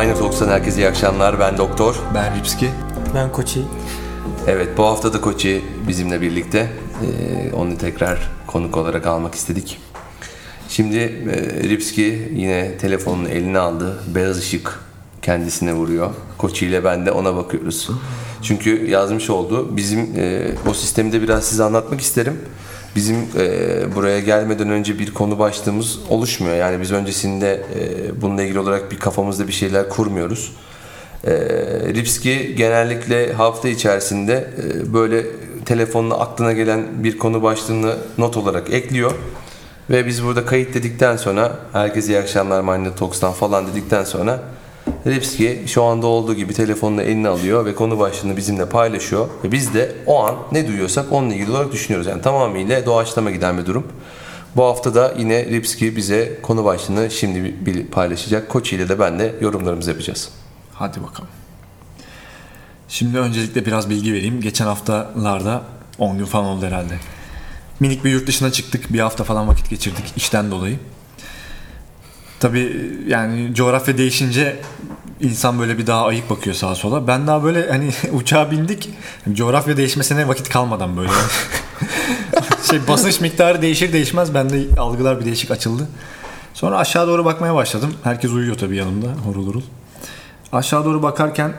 Aynı Talks'tan herkese iyi akşamlar. Ben Doktor. Ben Ripski. Ben Koçi. Evet bu hafta da Koçi bizimle birlikte. Ee, onu tekrar konuk olarak almak istedik. Şimdi e, Ripski yine telefonunu eline aldı. Beyaz ışık kendisine vuruyor. Koçi ile ben de ona bakıyoruz. Çünkü yazmış oldu. Bizim e, o sistemi de biraz size anlatmak isterim. Bizim e, buraya gelmeden önce bir konu başlığımız oluşmuyor. Yani biz öncesinde e, bununla ilgili olarak bir kafamızda bir şeyler kurmuyoruz. E, Ripski genellikle hafta içerisinde e, böyle telefonla aklına gelen bir konu başlığını not olarak ekliyor. Ve biz burada kayıt dedikten sonra herkese iyi akşamlar Manila Talks'tan falan dedikten sonra Ripski şu anda olduğu gibi telefonunu eline alıyor ve konu başlığını bizimle paylaşıyor. Ve biz de o an ne duyuyorsak onunla ilgili olarak düşünüyoruz. Yani tamamıyla doğaçlama giden bir durum. Bu hafta da yine Ripski bize konu başlığını şimdi paylaşacak. Koçi ile de ben de yorumlarımızı yapacağız. Hadi bakalım. Şimdi öncelikle biraz bilgi vereyim. Geçen haftalarda 10 gün falan oldu herhalde. Minik bir yurt dışına çıktık. Bir hafta falan vakit geçirdik işten dolayı. Tabii yani coğrafya değişince insan böyle bir daha ayık bakıyor sağa sola. Ben daha böyle hani uçağa bindik. Coğrafya değişmesine vakit kalmadan böyle. şey basınç miktarı değişir değişmez bende algılar bir değişik açıldı. Sonra aşağı doğru bakmaya başladım. Herkes uyuyor tabii yanımda horul horul. Aşağı doğru bakarken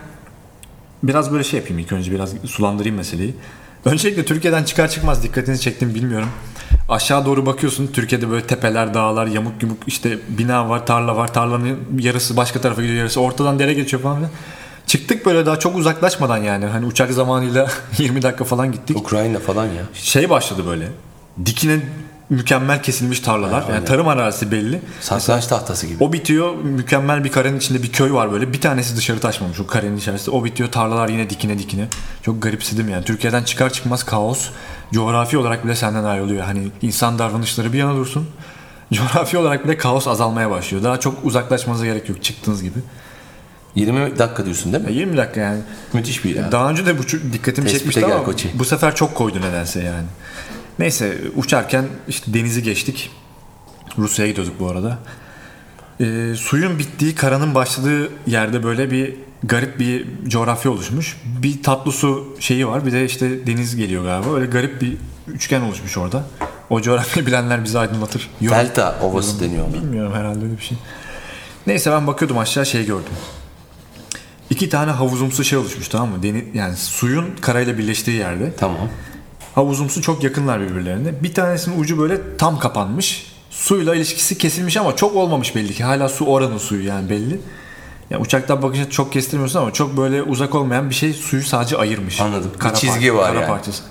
biraz böyle şey yapayım ilk önce biraz sulandırayım meseleyi. Öncelikle Türkiye'den çıkar çıkmaz dikkatinizi çektim bilmiyorum. Aşağı doğru bakıyorsun Türkiye'de böyle tepeler, dağlar, yamuk yumuk işte bina var, tarla var. Tarlanın yarısı başka tarafa gidiyor, yarısı ortadan dere geçiyor falan. Çıktık böyle daha çok uzaklaşmadan yani. Hani uçak zamanıyla 20 dakika falan gittik. Ukrayna falan ya. Şey başladı böyle. Dikine mükemmel kesilmiş tarlalar. Yani tarım arazisi belli. Satranç tahtası gibi. O bitiyor. Mükemmel bir karenin içinde bir köy var böyle. Bir tanesi dışarı taşmamış o karenin içerisinde. O bitiyor. Tarlalar yine dikine dikine. Çok garipsedim yani. Türkiye'den çıkar çıkmaz kaos. Coğrafi olarak bile senden ayrılıyor. Hani insan davranışları bir yana dursun. Coğrafi olarak bile kaos azalmaya başlıyor. Daha çok uzaklaşmanıza gerek yok çıktığınız gibi. 20 dakika diyorsun değil mi? Ya 20 dakika yani. Müthiş bir ya. Daha önce de bu dikkatimi Tespite çekmişti ama koçi. bu sefer çok koydu nedense yani. Neyse uçarken işte denizi geçtik. Rusya'ya gidiyorduk bu arada. Ee, suyun bittiği, karanın başladığı yerde böyle bir garip bir coğrafya oluşmuş. Bir tatlı su şeyi var, bir de işte deniz geliyor galiba. Öyle garip bir üçgen oluşmuş orada. O coğrafyayı bilenler bizi aydınlatır. Yorum- Delta Ovası deniyor ona. Bilmiyorum herhalde öyle bir şey. Neyse ben bakıyordum aşağı şey gördüm. İki tane havuzumsu şey oluşmuş tamam mı? Deniz, yani suyun karayla birleştiği yerde. Tamam. Havuzumsu çok yakınlar birbirlerine. Bir tanesinin ucu böyle tam kapanmış. Suyla ilişkisi kesilmiş ama çok olmamış belli ki. Hala su oranın suyu yani belli. Yani uçaktan bakınca çok kestirmiyorsun ama çok böyle uzak olmayan bir şey suyu sadece ayırmış. Anladım. Bir çizgi var kara yani. parçası.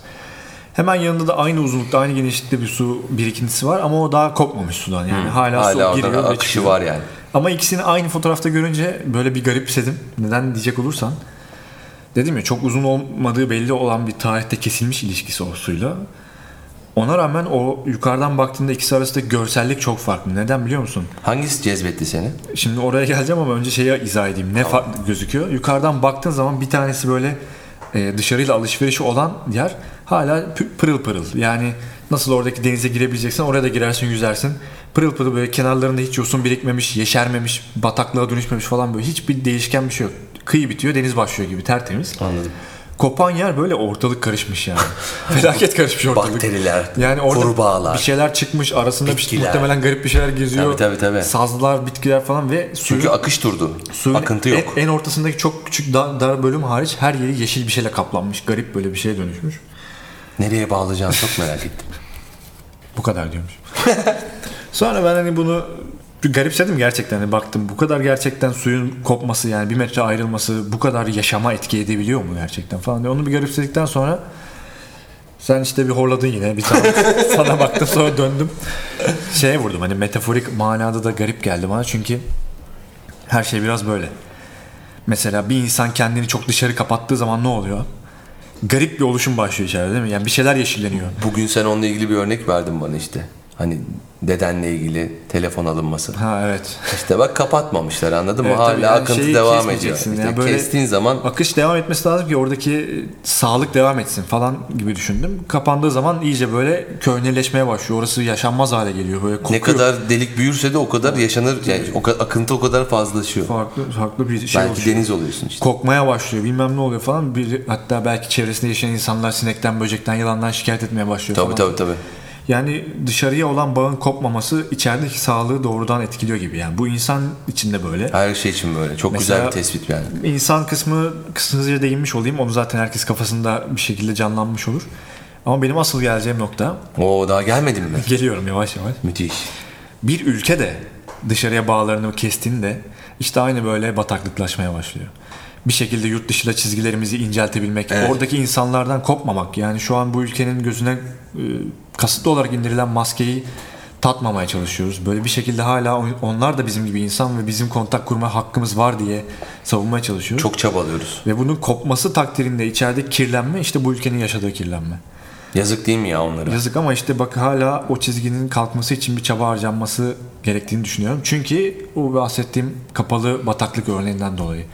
Hemen yanında da aynı uzunlukta, aynı genişlikte bir su birikintisi var ama o daha kopmamış sudan. Yani hala, Hmm. Hala su orada giriyor ve çıkıyor. var yani. Ama ikisini aynı fotoğrafta görünce böyle bir garipsedim. Neden diyecek olursan. Dedim ya çok uzun olmadığı belli olan bir tarihte kesilmiş ilişkisi o suyla. Ona rağmen o yukarıdan baktığında ikisi arasındaki görsellik çok farklı. Neden biliyor musun? Hangisi cezbetti seni? Şimdi oraya geleceğim ama önce şeyi izah edeyim. Ne farklı gözüküyor? Yukarıdan baktığın zaman bir tanesi böyle e, dışarıyla alışverişi olan yer hala pırıl pırıl. Yani nasıl oradaki denize girebileceksen oraya da girersin yüzersin. Pırıl pırıl böyle kenarlarında hiç yosun birikmemiş, yeşermemiş, bataklığa dönüşmemiş falan böyle hiçbir değişken bir şey yok. Kıyı bitiyor, deniz başlıyor gibi tertemiz. Anladım. Kopan yer böyle ortalık karışmış yani. Felaket karışmış ortalık. Bakteriler, Yani orada kurbağalar. bir şeyler çıkmış arasında bir, bitkiler. muhtemelen garip bir şeyler geziyor. Tabii, tabii, tabii. Sazlar, bitkiler falan ve suyun, Çünkü akış durdu. suyun Akıntı en, yok. en ortasındaki çok küçük dar, dar bölüm hariç her yeri yeşil bir şeyle kaplanmış. Garip böyle bir şeye dönüşmüş. Nereye bağlayacağını çok merak ettim. Bu kadar diyormuş. Sonra ben hani bunu bir garipsedim gerçekten. Hani baktım bu kadar gerçekten suyun kopması yani bir metre ayrılması bu kadar yaşama etki edebiliyor mu gerçekten falan diye. Onu bir garipsedikten sonra sen işte bir horladın yine bir tane sana baktım sonra döndüm. Şeye vurdum hani metaforik manada da garip geldi bana çünkü her şey biraz böyle. Mesela bir insan kendini çok dışarı kapattığı zaman ne oluyor? Garip bir oluşum başlıyor içeride değil mi? Yani bir şeyler yeşilleniyor. Bugün sen onunla ilgili bir örnek verdin bana işte. Hani dedenle ilgili telefon alınması. Ha evet. İşte bak kapatmamışlar anladın mı? Evet, Hala tabii. Yani akıntı devam ediyor. İşte Yani böyle- kestiğin zaman Akış devam etmesi lazım ki oradaki e, sağlık devam etsin falan gibi düşündüm. Kapandığı zaman iyice böyle köhneleşmeye başlıyor. Orası yaşanmaz hale geliyor. Böyle kokuyor. ne kadar delik büyürse de o kadar yaşanır. Yani o kadar, akıntı o kadar fazlalaşıyor. farklı farklı bir şey Belki oluşuyor. deniz oluyorsun işte. kokmaya başlıyor bilmem ne oluyor falan. Bir, hatta belki çevresinde yaşayan insanlar sinekten, böcekten, yılandan şikayet etmeye başlıyor Tabii falan. tabii tabii. Yani dışarıya olan bağın kopmaması içerideki sağlığı doğrudan etkiliyor gibi. Yani bu insan içinde böyle. Her şey için böyle. Çok Mesela- güzel bir tespit yani. İnsan kısmı kısmıca değinmiş olayım. Onu zaten herkes kafasında bir şekilde canlanmış olur. Ama benim asıl geleceğim nokta Oo daha gelmedin mi? geliyorum yavaş yavaş. Müthiş. Bir ülke de dışarıya bağlarını kestiğinde işte aynı böyle bataklıklaşmaya başlıyor. Bir şekilde yurt dışıyla çizgilerimizi inceltebilmek, Evet. oradaki insanlardan kopmamak. Yani şu an bu ülkenin gözüne e, kasıtlı olarak indirilen maskeyi tatmamaya çalışıyoruz. Böyle bir şekilde hala on- onlar da bizim gibi insan ve bizim kontak kurma hakkımız var diye savunmaya çalışıyoruz. Çok çabalıyoruz. Ve bunun kopması takdirinde içerideki kirlenme işte bu ülkenin yaşadığı kirlenme. Yazık değil mi ya onlara? Yazık ama işte bak hala o çizginin kalkması için bir çaba harcanması gerektiğini düşünüyorum. Çünkü o bahsettiğim kapalı bataklık örneğinden dolayı.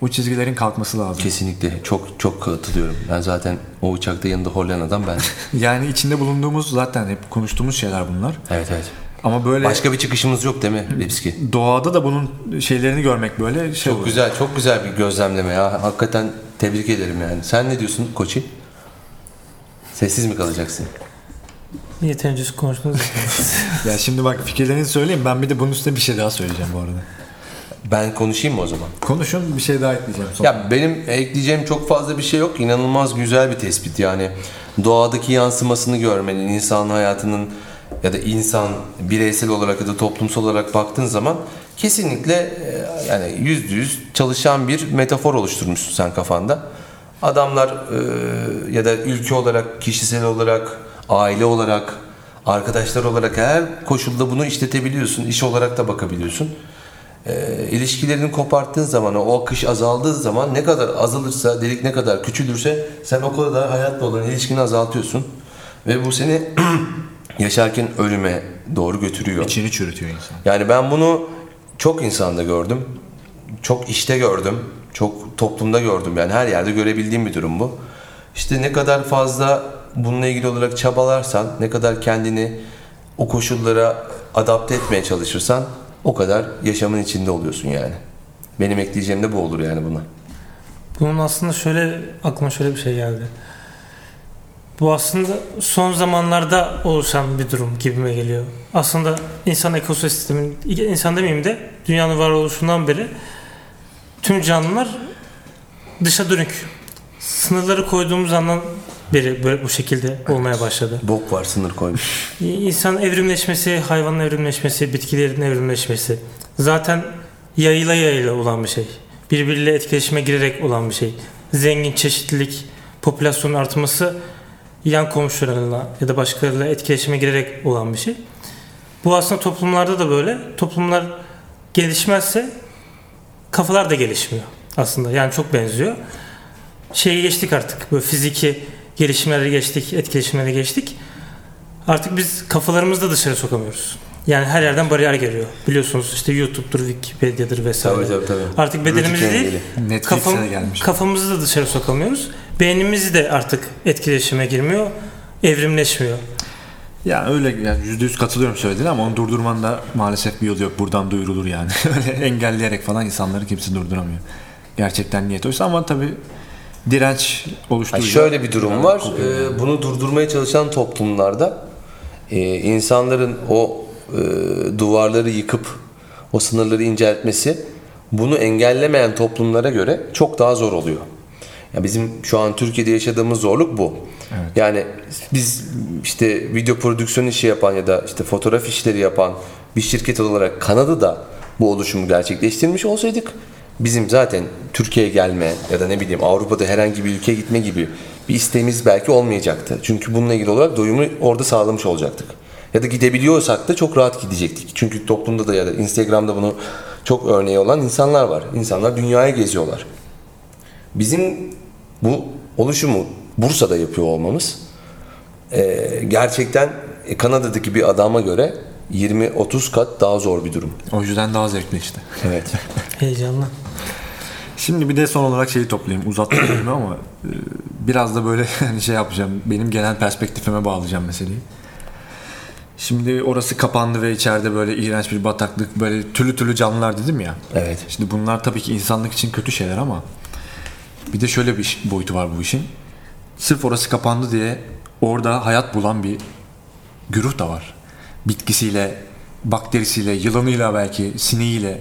O çizgilerin kalkması lazım. Kesinlikle. Çok çok katılıyorum. Ben zaten o uçakta yanında horlayan adam ben. Yani içinde bulunduğumuz zaten hep konuştuğumuz şeyler bunlar. evet evet. Ama böyle Başka bir çıkışımız yok değil mi Lipski? doğada da bunun şeylerini görmek böyle şey Çok oluyor. güzel, çok güzel bir gözlemleme ya. Hakikaten tebrik ederim yani. Sen ne diyorsun Koçi? Sessiz mi kalacaksın? Yeterince konuştunuz. Ya şimdi bak fikirlerini söyleyeyim ben bir de bunun üstüne bir şey daha söyleyeceğim bu arada. Ben konuşayım mı o zaman? Konuşun bir şey daha ekleyeceğim sonra. Ya benim ekleyeceğim çok fazla bir şey yok. İnanılmaz güzel bir tespit yani. Doğadaki yansımasını görmenin, insan hayatının ya da insan bireysel olarak ya da toplumsal olarak baktığın zaman kesinlikle e, yani yüzde yüz çalışan bir metafor oluşturmuşsun sen kafanda. Adamlar e, ya da ülke olarak, kişisel olarak, aile olarak, arkadaşlar olarak her koşulda bunu işletebiliyorsun. iş olarak da bakabiliyorsun e, ilişkilerini koparttığın zaman o akış azaldığı zaman ne kadar azalırsa delik ne kadar küçülürse sen o kadar hayatla olan ilişkini azaltıyorsun ve bu seni yaşarken ölüme doğru götürüyor. İçini çürütüyor insan. Yani ben bunu çok insanda gördüm. Çok işte gördüm. Çok toplumda gördüm. Yani her yerde görebildiğim bir durum bu. İşte ne kadar fazla bununla ilgili olarak çabalarsan, ne kadar kendini o koşullara adapte etmeye çalışırsan o kadar yaşamın içinde oluyorsun yani. Benim ekleyeceğim de bu olur yani buna. Bunun aslında şöyle aklıma şöyle bir şey geldi. Bu aslında son zamanlarda oluşan bir durum gibime geliyor. Aslında insan ekosistemin, insan demeyeyim de dünyanın varoluşundan beri tüm canlılar dışa dönük. Sınırları koyduğumuz andan beri böyle bu şekilde olmaya başladı. Bok var sınır koymuş. İnsan evrimleşmesi, hayvanın evrimleşmesi, bitkilerin evrimleşmesi zaten yayıla yayıla olan bir şey. Birbiriyle etkileşime girerek olan bir şey. Zengin çeşitlilik, popülasyonun artması yan komşularıyla ya da başkalarıyla etkileşime girerek olan bir şey. Bu aslında toplumlarda da böyle. Toplumlar gelişmezse kafalar da gelişmiyor aslında. Yani çok benziyor. Şeyi geçtik artık. Böyle fiziki gelişmeleri geçtik, etkileşimleri geçtik. Artık biz kafalarımızı da dışarı sokamıyoruz. Yani her yerden bariyer geliyor. Biliyorsunuz işte YouTube'dur, Wikipedia'dır vesaire. Tabii tabii tabii. Artık bedenimizi Rütük değil, kafam, kafamızı da dışarı sokamıyoruz. Beynimizi de artık etkileşime girmiyor, evrimleşmiyor. Ya öyle yani yüzde yüz katılıyorum söylediğine ama onu durdurman da maalesef bir yolu yok. Buradan duyurulur yani. Öyle engelleyerek falan insanları kimse durduramıyor. Gerçekten niyet oysa ama tabii direnç Ha, oluşturucu. şöyle bir durum var. Ee, bunu durdurmaya çalışan toplumlarda e, insanların o e, duvarları yıkıp o sınırları inceltmesi bunu engellemeyen toplumlara göre çok daha zor oluyor. Ya bizim şu an Türkiye'de yaşadığımız zorluk bu. Yani biz işte video prodüksiyon işi yapan ya da işte fotoğraf işleri yapan bir şirket olarak Kanada'da bu oluşumu gerçekleştirmiş olsaydık bizim zaten Türkiye'ye gelme ya da ne bileyim Avrupa'da herhangi bir ülkeye gitme gibi bir isteğimiz belki olmayacaktı. Çünkü bununla ilgili olarak doyumu orada sağlamış olacaktık. Ya da gidebiliyorsak da çok rahat gidecektik. Çünkü toplumda da ya da Instagram'da bunu çok örneği olan insanlar var. İnsanlar dünyaya geziyorlar. Bizim bu oluşumu Bursa'da yapıyor olmamız e, gerçekten Kanada'daki bir adama göre 20-30 kat daha zor bir durum. O yüzden daha zevkli işte. Evet. Heyecanlı. Şimdi bir de son olarak şeyi toplayayım. Uzatmayayım ama e, biraz da böyle hani şey yapacağım. Benim genel perspektifime bağlayacağım meseleyi. Şimdi orası kapandı ve içeride böyle iğrenç bir bataklık, böyle türlü türlü canlılar dedim ya. Evet. Şimdi bunlar tabii ki insanlık için kötü şeyler ama bir de şöyle bir boyutu var bu işin. Sırf orası kapandı diye orada hayat bulan bir güruh da var. Bitkisiyle, bakterisiyle, yılanıyla belki, sineğiyle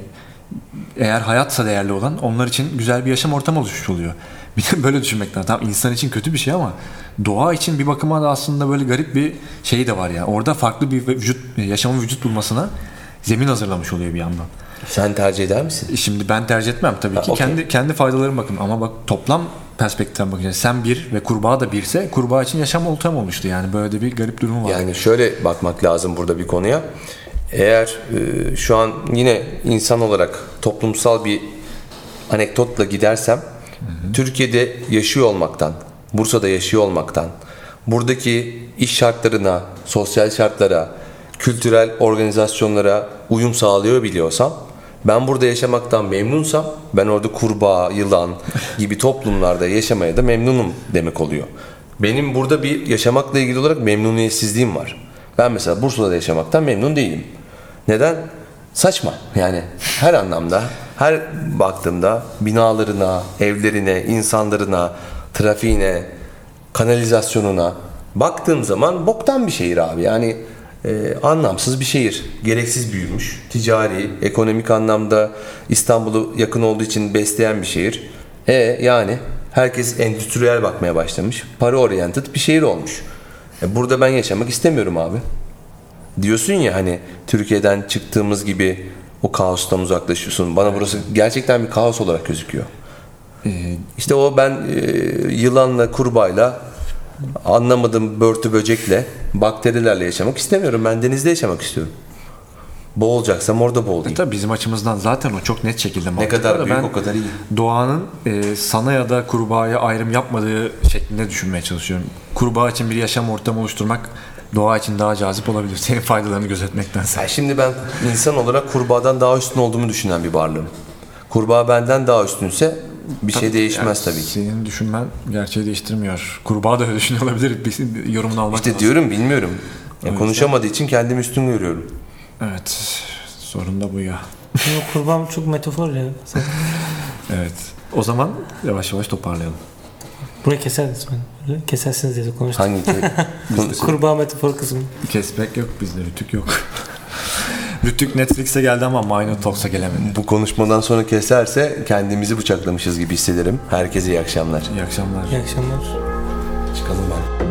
eğer hayatsa değerli olan onlar için güzel bir yaşam ortamı oluşmuş oluyor. Bir de böyle düşünmek lazım. Tamam insan için kötü bir şey ama doğa için bir bakıma da aslında böyle garip bir şey de var ya. Orada farklı bir vücut, yaşamın vücut bulmasına zemin hazırlamış oluyor bir yandan. Sen tercih eder misin? Şimdi ben tercih etmem tabii ki. Ha, okey. Kendi kendi faydalarım bakın ama bak toplam perspektiften bakınca sen bir ve kurbağa da birse kurbağa için yaşam ortamı olmuştu yani böyle de bir garip durum var. Yani şöyle bakmak lazım burada bir konuya. Eğer e, şu an yine insan olarak toplumsal bir anekdotla gidersem Türkiye'de yaşıyor olmaktan, Bursa'da yaşıyor olmaktan, buradaki iş şartlarına, sosyal şartlara, kültürel organizasyonlara uyum sağlıyor biliyorsam ben burada yaşamaktan memnunsam ben orada kurbağa, yılan gibi toplumlarda yaşamaya da memnunum demek oluyor. Benim burada bir yaşamakla ilgili olarak memnuniyetsizliğim var. Ben mesela Bursa'da yaşamaktan memnun değilim. Neden? Saçma. Yani her anlamda, her baktığımda binalarına, evlerine, insanlarına, trafiğine, kanalizasyonuna baktığım zaman boktan bir şehir abi. Yani e, anlamsız bir şehir. Gereksiz büyümüş. Ticari, ekonomik anlamda İstanbul'u yakın olduğu için besleyen bir şehir. E yani herkes endüstriyel bakmaya başlamış. Para oriented bir şehir olmuş. E, burada ben yaşamak istemiyorum abi. Diyorsun ya hani Türkiye'den çıktığımız gibi o kaostan uzaklaşıyorsun. Bana burası gerçekten bir kaos olarak gözüküyor. Ee, İşte o ben e, yılanla, kurbağayla anlamadığım börtü böcekle, bakterilerle yaşamak istemiyorum. Ben denizde yaşamak istiyorum. Boğulacaksam orada boğulayım. tabii bizim açımızdan zaten o çok net şekilde Ne kadar da büyük ben o kadar iyi. doğanın e, sana ya da kurbağaya ayrım yapmadığı şeklinde düşünmeye çalışıyorum. Kurbağa için bir yaşam ortamı oluşturmak doğa için daha cazip olabilir. Senin faydalarını gözetmektense. Ya şimdi ben insan olarak kurbağadan daha üstün olduğumu düşünen bir varlığım. Kurbağa benden daha üstünse bir şey değişmez Yani tabii ki. Senin düşünmen gerçeği değiştirmiyor. Kurbağa da öyle düşünüyor olabilir. Bir yorumunu almak İşte lazım. diyorum bilmiyorum. Ya yüzden- konuşamadığı için kendimi üstün görüyorum. Evet. Sorun da bu ya. Yok, kurban çok metafor ya. Evet. O zaman yavaş yavaş toparlayalım. Burayı keseriz. Böyle Kesersiniz diye de konuştuk. Hangi Kurbağa metafor kısmı. Kesmek yok bizde. Rütük yok. Rütük Netflix'e geldi ama Minor Talks'a gelemedi. bu konuşmadan sonra keserse kendimizi bıçaklamışız gibi hissederim. Herkese iyi akşamlar. İyi akşamlar. İyi akşamlar. Çıkalım ben.